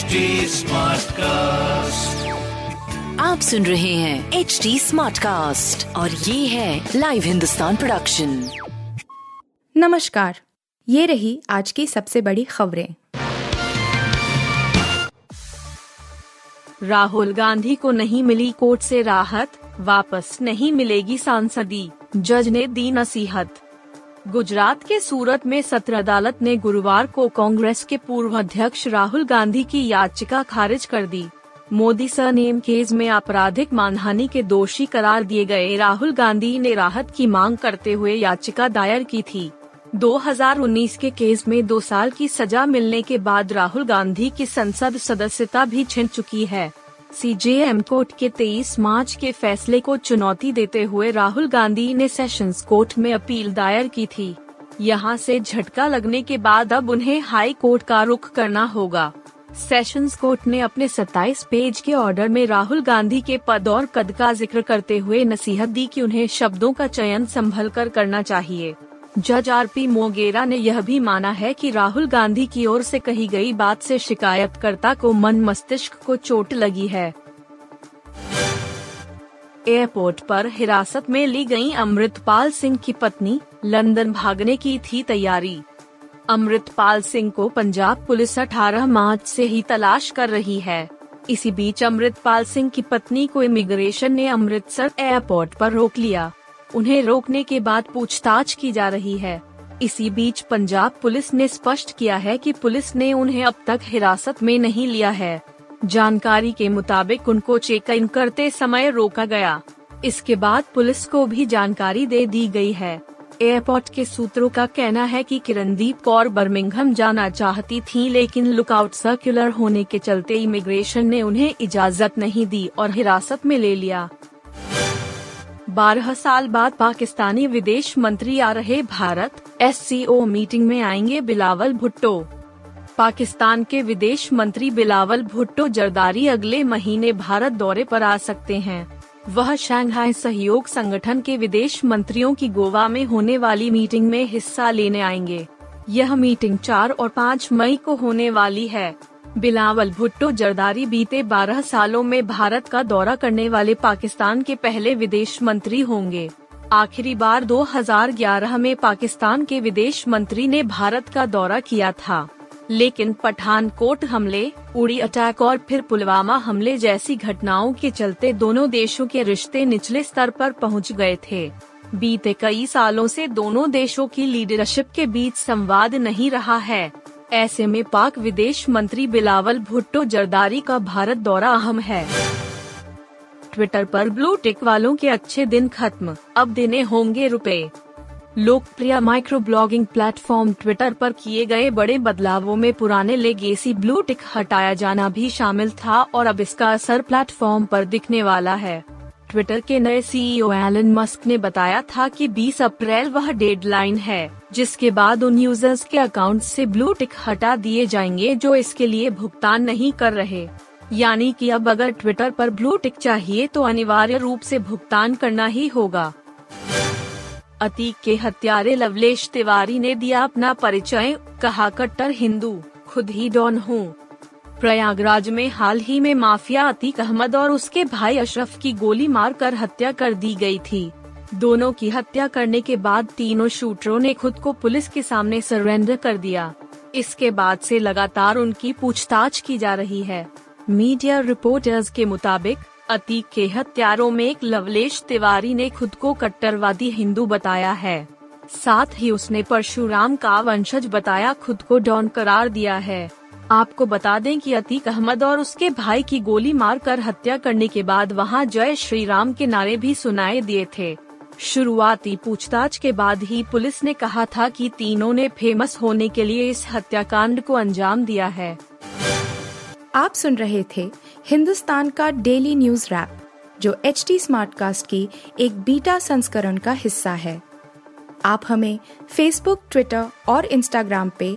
HD cast आप सुन रहे हैं एच डी स्मार्ट कास्ट और ये है लाइव हिंदुस्तान प्रोडक्शन नमस्कार ये रही आज की सबसे बड़ी खबरें। राहुल गांधी को नहीं मिली कोर्ट से राहत वापस नहीं मिलेगी सांसदी जज ने दी नसीहत। गुजरात के सूरत में सत्र अदालत ने गुरुवार को कांग्रेस के पूर्व अध्यक्ष राहुल गांधी की याचिका खारिज कर दी। मोदी सरनेम केस में आपराधिक मानहानि के दोषी करार दिए गए राहुल गांधी ने राहत की मांग करते हुए याचिका दायर की थी। 2019 के केस में दो साल की सजा मिलने के बाद राहुल गांधी की संसद सदस्यता भी छिन चुकी है। सीजेएम कोर्ट के 23 मार्च के फैसले को चुनौती देते हुए राहुल गांधी ने सेशंस कोर्ट में अपील दायर की थी। यहाँ से झटका लगने के बाद अब उन्हें हाई कोर्ट का रुख करना होगा। सेशंस कोर्ट ने अपने 27 पेज के ऑर्डर में राहुल गांधी के पद और कद का ज़िक्र करते हुए नसीहत दी कि उन्हें शब्दों का चयन संभल कर करना चाहिए। जज आर पी मोगेरा ने यह भी माना है कि राहुल गांधी की ओर से कही गई बात से शिकायतकर्ता को मन मस्तिष्क को चोट लगी है। एयरपोर्ट पर हिरासत में ली गई अमृतपाल सिंह की पत्नी लंदन भागने की थी तैयारी। अमृतपाल सिंह को पंजाब पुलिस 18 मार्च से ही तलाश कर रही है। इसी बीच अमृतपाल सिंह की पत्नी को इमिग्रेशन ने अमृतसर एयरपोर्ट पर रोक लिया। उन्हें रोकने के बाद पूछताछ की जा रही है। इसी बीच पंजाब पुलिस ने स्पष्ट किया है कि पुलिस ने उन्हें अब तक हिरासत में नहीं लिया है। जानकारी के मुताबिक उनको चेक इन करते समय रोका गया। इसके बाद पुलिस को भी जानकारी दे दी गई है। एयरपोर्ट के सूत्रों का कहना है कि किरणदीप कौर बर्मिंघम जाना चाहती थी लेकिन लुकआउट सर्कुलर होने के चलते इमिग्रेशन ने उन्हें इजाज़त नहीं दी और हिरासत में ले लिया। बारह साल बाद पाकिस्तानी विदेश मंत्री आ रहे भारत एससीओ मीटिंग में आएँगे बिलावल भुट्टो। पाकिस्तान के विदेश मंत्री बिलावल भुट्टो जरदारी अगले महीने भारत दौरे पर आ सकते हैं। वह शंघाई सहयोग संगठन के विदेश मंत्रियों की गोवा में होने वाली मीटिंग में हिस्सा लेने आएँगे। यह मीटिंग चार और पाँच मई को होने वाली है। बिलावल भुट्टो जरदारी बीते 12 सालों में भारत का दौरा करने वाले पाकिस्तान के पहले विदेश मंत्री होंगे। आखिरी बार 2011 में पाकिस्तान के विदेश मंत्री ने भारत का दौरा किया था। लेकिन पठानकोट हमले, उड़ी अटैक और फिर पुलवामा हमले जैसी घटनाओं के चलते दोनों देशों के रिश्ते निचले स्तर पर पहुँच गए थे। बीते कई सालों से दोनों देशों की लीडरशिप के बीच संवाद नहीं रहा है। ऐसे में पाक विदेश मंत्री बिलावल भुट्टो जरदारी का भारत दौरा अहम है। ट्विटर पर ब्लू टिक वालों के अच्छे दिन खत्म, अब देने होंगे रुपए। लोकप्रिय माइक्रो ब्लॉगिंग प्लेटफॉर्म ट्विटर पर किए गए बड़े बदलावों में पुराने लेगेसी ब्लू टिक हटाया जाना भी शामिल था और अब इसका असर प्लेटफॉर्म पर दिखने वाला है। ट्विटर के नए सीईओ एलन मस्क ने बताया था कि 20 अप्रैल वह डेडलाइन है, जिसके बाद उन यूज़र्स के अकाउंट से ब्लू टिक हटा दिए जाएँगे जो इसके लिए भुगतान नहीं कर रहे। यानी कि अब अगर ट्विटर पर ब्लू टिक चाहिए तो अनिवार्य रूप से भुगतान करना ही होगा। अतीक के हत्यारे लवलेश तिवारी ने दिया अपना परिचय कहा कट्टर हिंदू, खुद ही डॉन हूँ। प्रयागराज में हाल ही में माफिया अतीक अहमद और उसके भाई अशरफ की गोली मारकर हत्या कर दी गई थी। दोनों की हत्या करने के बाद तीनों शूटरों ने खुद को पुलिस के सामने सरेंडर कर दिया। इसके बाद से लगातार उनकी पूछताछ की जा रही है। मीडिया रिपोर्टर्स के मुताबिक, अतीक के हत्यारों में एक लवलेश तिवारी ने खुद को कट्टरवादी हिंदू बताया है। साथ ही उसने परशुराम का वंशज बताया, खुद को डॉन करार दिया है। आपको बता दें कि अतीक अहमद और उसके भाई की गोली मारकर हत्या करने के बाद वहाँ जय श्री राम के नारे भी सुनाए दिए थे। शुरुआती पूछताछ के बाद ही पुलिस ने कहा था कि तीनों ने फ़ेमस होने के लिए इस हत्याकांड को अंजाम दिया है। आप सुन रहे थे हिंदुस्तान का डेली न्यूज़ रैप, जो एच टी स्मार्ट कास्ट की एक बीटा संस्करण का हिस्सा है। आप हमें फेसबुक ट्विटर और इंस्टाग्राम पे